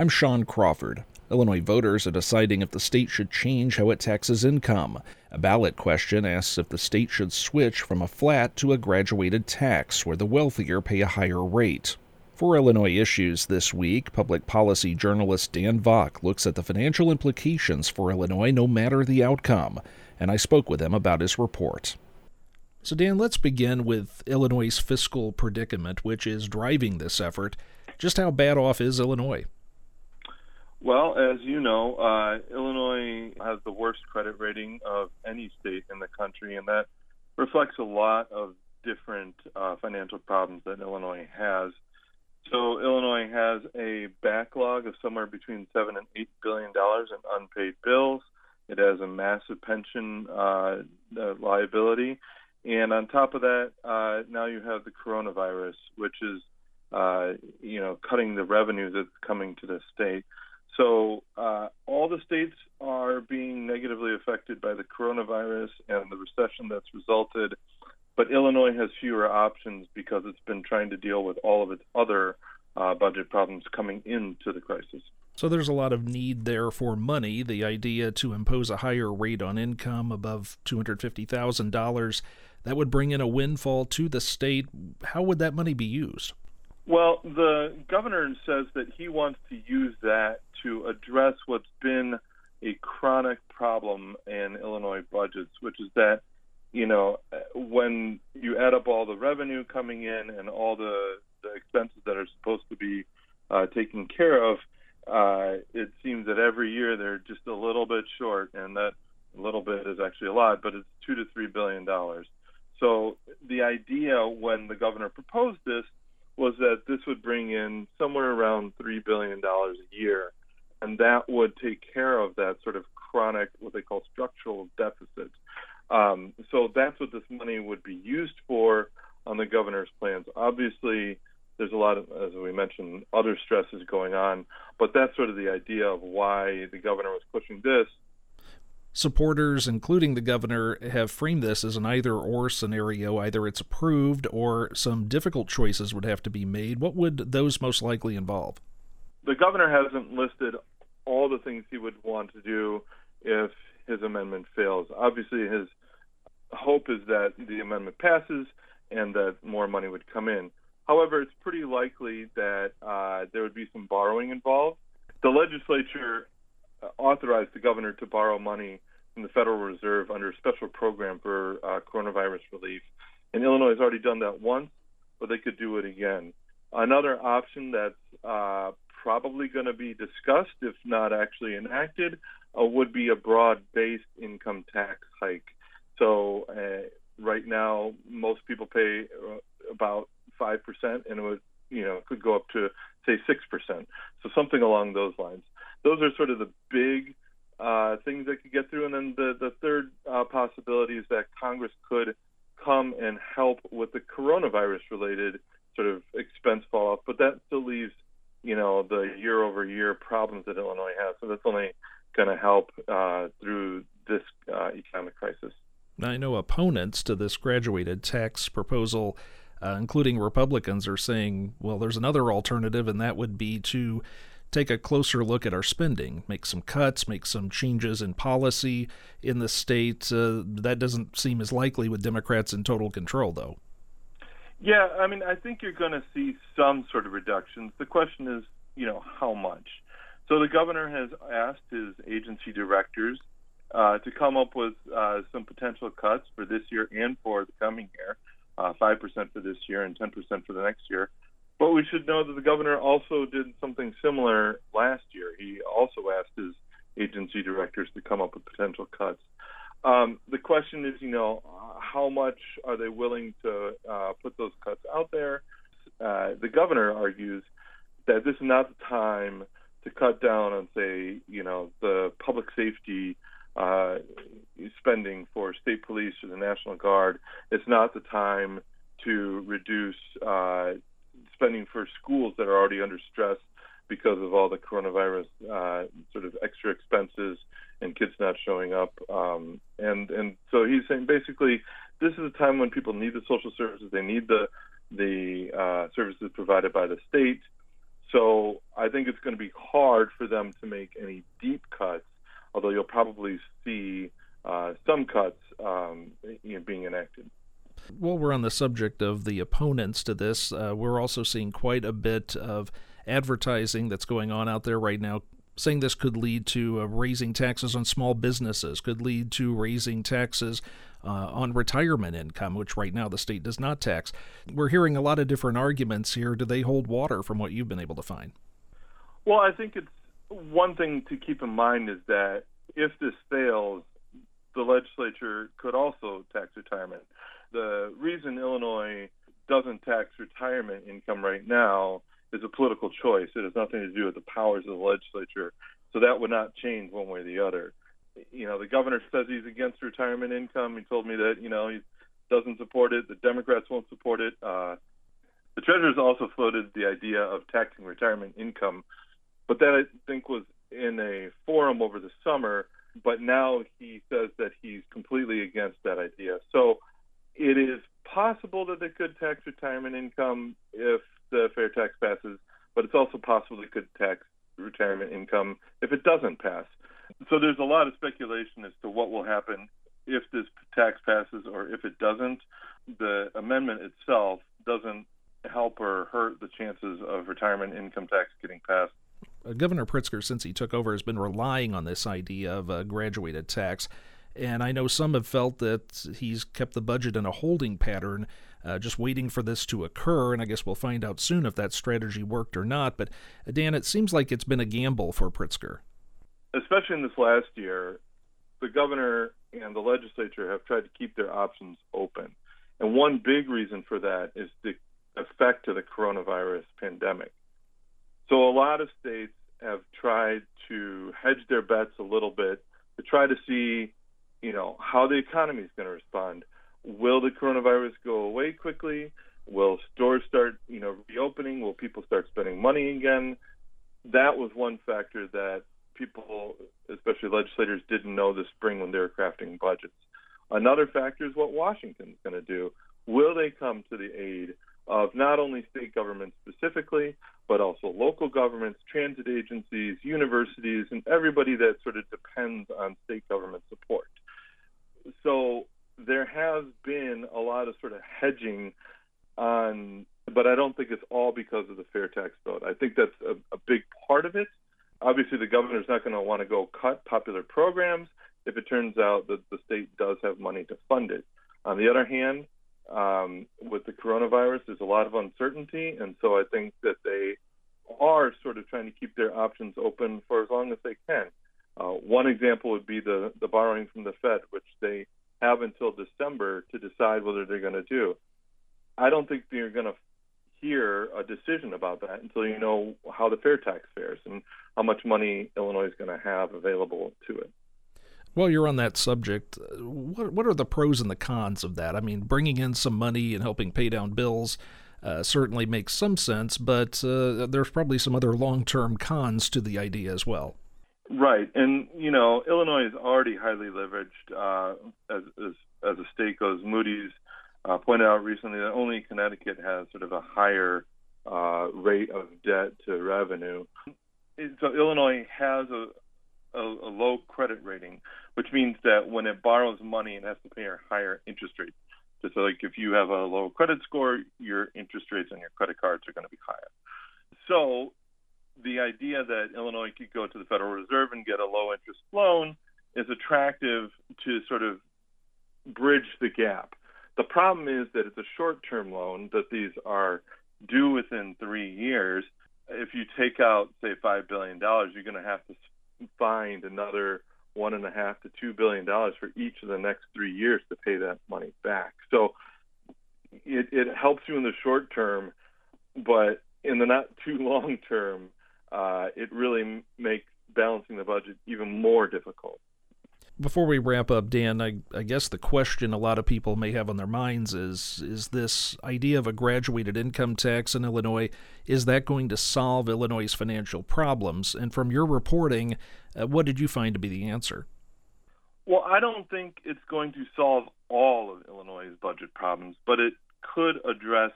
I'm Sean Crawford. Illinois voters are deciding if the state should change how it taxes income. A ballot question asks if the state should switch from a flat to a graduated tax, where the wealthier pay a higher rate. For Illinois Issues this week, public policy journalist Dan Vock looks at the financial implications for Illinois no matter the outcome, and I spoke with him about his report. So, Dan, let's begin with Illinois' fiscal predicament, which is driving this effort. Just how bad off is Illinois? Well, as you know, uh, Illinois has the worst credit rating of any state in the country, and that reflects a lot of different uh, financial problems that Illinois has. So Illinois has a backlog of somewhere between seven and eight billion dollars in unpaid bills. It has a massive pension uh, liability, and on top of that, uh, now you have the coronavirus, which is uh, you know cutting the revenue that's coming to the state. So uh, all the states are being negatively affected by the coronavirus and the recession that's resulted, but Illinois has fewer options because it's been trying to deal with all of its other uh, budget problems coming into the crisis. So there's a lot of need there for money. The idea to impose a higher rate on income above $250,000 that would bring in a windfall to the state. How would that money be used? Well, the governor says that he wants to use that to address what's been a chronic problem in Illinois budgets, which is that, you know, when you add up all the revenue coming in and all the, the expenses that are supposed to be uh, taken care of, uh, it seems that every year they're just a little bit short, and that little bit is actually a lot, but it's two to three billion dollars. So the idea when the governor proposed this this would bring in somewhere around $3 billion a year, and that would take care of that sort of chronic, what they call structural deficit. Um, so that's what this money would be used for on the governor's plans. Obviously, there's a lot of, as we mentioned, other stresses going on, but that's sort of the idea of why the governor was pushing this Supporters, including the governor, have framed this as an either or scenario. Either it's approved or some difficult choices would have to be made. What would those most likely involve? The governor hasn't listed all the things he would want to do if his amendment fails. Obviously, his hope is that the amendment passes and that more money would come in. However, it's pretty likely that uh, there would be some borrowing involved. The legislature authorized the governor to borrow money from the Federal Reserve under a special program for uh, coronavirus relief. And Illinois has already done that once, but they could do it again. Another option that's uh, probably going to be discussed, if not actually enacted, uh, would be a broad-based income tax hike. So uh, right now, most people pay uh, about five percent, and it would, you know, could go up to say six percent. So something along those lines those are sort of the big uh, things that could get through. And then the, the third uh, possibility is that Congress could come and help with the coronavirus related sort of expense fall off, but that still leaves, you know, the year over year problems that Illinois has. So that's only going to help uh, through this uh, economic crisis. I know opponents to this graduated tax proposal, uh, including Republicans, are saying, well, there's another alternative, and that would be to take a closer look at our spending, make some cuts, make some changes in policy in the state. Uh, that doesn't seem as likely with Democrats in total control, though. Yeah, I mean, I think you're going to see some sort of reductions. The question is, you know, how much? So the governor has asked his agency directors uh, to come up with uh, some potential cuts for this year and for the coming year, uh, 5% for this year and 10% for the next year. But we should know that the governor also did something similar last year. He also asked his agency directors to come up with potential cuts. Um, the question is, you know, how much are they willing to uh, put those cuts out there? Uh, the governor argues that this is not the time to cut down on, say, you know, the public safety uh, spending for state police or the National Guard. It's not the time to reduce uh, spending for schools that are already under stress because of all the coronavirus uh, sort of extra expenses and kids not showing up. Um, and and so he's saying basically this is a time when people need the social services, they need the the uh, services provided by the state. So I think it's going to be hard for them to make any deep cuts, although you'll probably see uh, some cuts um, you know, being enacted. While we're on the subject of the opponents to this, uh, we're also seeing quite a bit of advertising that's going on out there right now saying this could lead to uh, raising taxes on small businesses, could lead to raising taxes uh, on retirement income, which right now the state does not tax. We're hearing a lot of different arguments here. Do they hold water from what you've been able to find? Well, I think it's one thing to keep in mind is that if this fails, the legislature could also tax retirement. The reason Illinois doesn't tax retirement income right now is a political choice. It has nothing to do with the powers of the legislature. So that would not change one way or the other. You know, the governor says he's against retirement income. He told me that, you know, he doesn't support it. The Democrats won't support it. Uh, the treasurer's also floated the idea of taxing retirement income, but that I think was in a forum over the summer. But now he says that he's completely against that idea. So it is possible that they could tax retirement income if the fair tax passes, but it's also possible they could tax retirement income if it doesn't pass. So there's a lot of speculation as to what will happen if this tax passes or if it doesn't. The amendment itself doesn't help or hurt the chances of retirement income tax getting passed. Governor Pritzker, since he took over, has been relying on this idea of a graduated tax. And I know some have felt that he's kept the budget in a holding pattern, uh, just waiting for this to occur. And I guess we'll find out soon if that strategy worked or not. But uh, Dan, it seems like it's been a gamble for Pritzker. Especially in this last year, the governor and the legislature have tried to keep their options open. And one big reason for that is the effect of the coronavirus pandemic. So a lot of states have tried to hedge their bets a little bit to try to see you know, how the economy is going to respond. Will the coronavirus go away quickly? Will stores start, you know, reopening? Will people start spending money again? That was one factor that people, especially legislators, didn't know this spring when they were crafting budgets. Another factor is what Washington's going to do. Will they come to the aid of not only state governments specifically, but also local governments, transit agencies, universities, and everybody that sort of depends on state government support? So there has been a lot of sort of hedging on, but I don't think it's all because of the fair tax vote. I think that's a, a big part of it. Obviously, the governor's not going to want to go cut popular programs if it turns out that the state does have money to fund it. On the other hand, um, with the coronavirus, there's a lot of uncertainty, and so I think that they are sort of trying to keep their options open for as long as they can. Uh, one example would be the, the borrowing from the Fed, which they have until December to decide whether they're going to do. I don't think they're going to hear a decision about that until you know how the fair tax fares and how much money Illinois is going to have available to it. Well, you're on that subject, what what are the pros and the cons of that? I mean, bringing in some money and helping pay down bills uh, certainly makes some sense, but uh, there's probably some other long-term cons to the idea as well. Right, and you know Illinois is already highly leveraged uh, as, as as a state goes. Moody's uh, pointed out recently that only Connecticut has sort of a higher uh, rate of debt to revenue. So Illinois has a, a, a low credit rating, which means that when it borrows money, it has to pay a higher interest rate. Just like if you have a low credit score, your interest rates on your credit cards are going to be higher. So the idea that Illinois could go to the Federal Reserve and get a low interest loan is attractive to sort of bridge the gap. The problem is that it's a short term loan, that these are due within three years. If you take out, say, $5 billion, you're going to have to find another one and a half to two billion dollars for each of the next three years to pay that money back. So it, it helps you in the short term, but in the not too long term, uh, it really makes balancing the budget even more difficult. Before we wrap up, Dan, I, I, guess the question a lot of people may have on their minds is is this idea of a graduated income tax in Illinois, is that going to solve Illinois' financial problems? And from your reporting, uh, what did you find to be the answer? Well, I don't think it's going to solve all of Illinois' budget problems, but it could address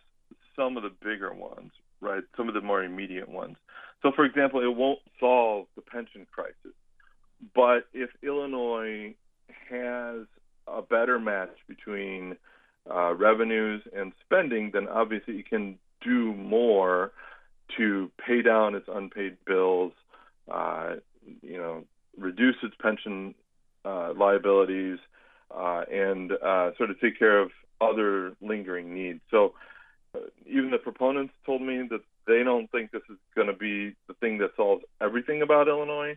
some of the bigger ones. Right? Some of the more immediate ones. So, for example, it won't solve the pension crisis, but if Illinois has a better match between uh, revenues and spending, then obviously it can do more to pay down its unpaid bills, uh, you know, reduce its pension uh, liabilities, uh, and uh, sort of take care of other lingering needs. So even the proponents told me that they don't think this is going to be the thing that solves everything about Illinois,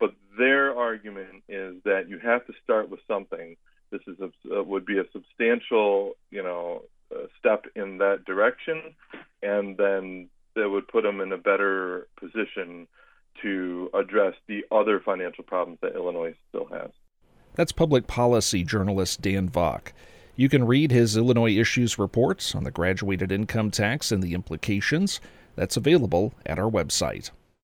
but their argument is that you have to start with something. This is a, would be a substantial, you know, step in that direction, and then that would put them in a better position to address the other financial problems that Illinois still has. That's public policy journalist Dan Vock. You can read his Illinois Issues reports on the graduated income tax and the implications. That's available at our website.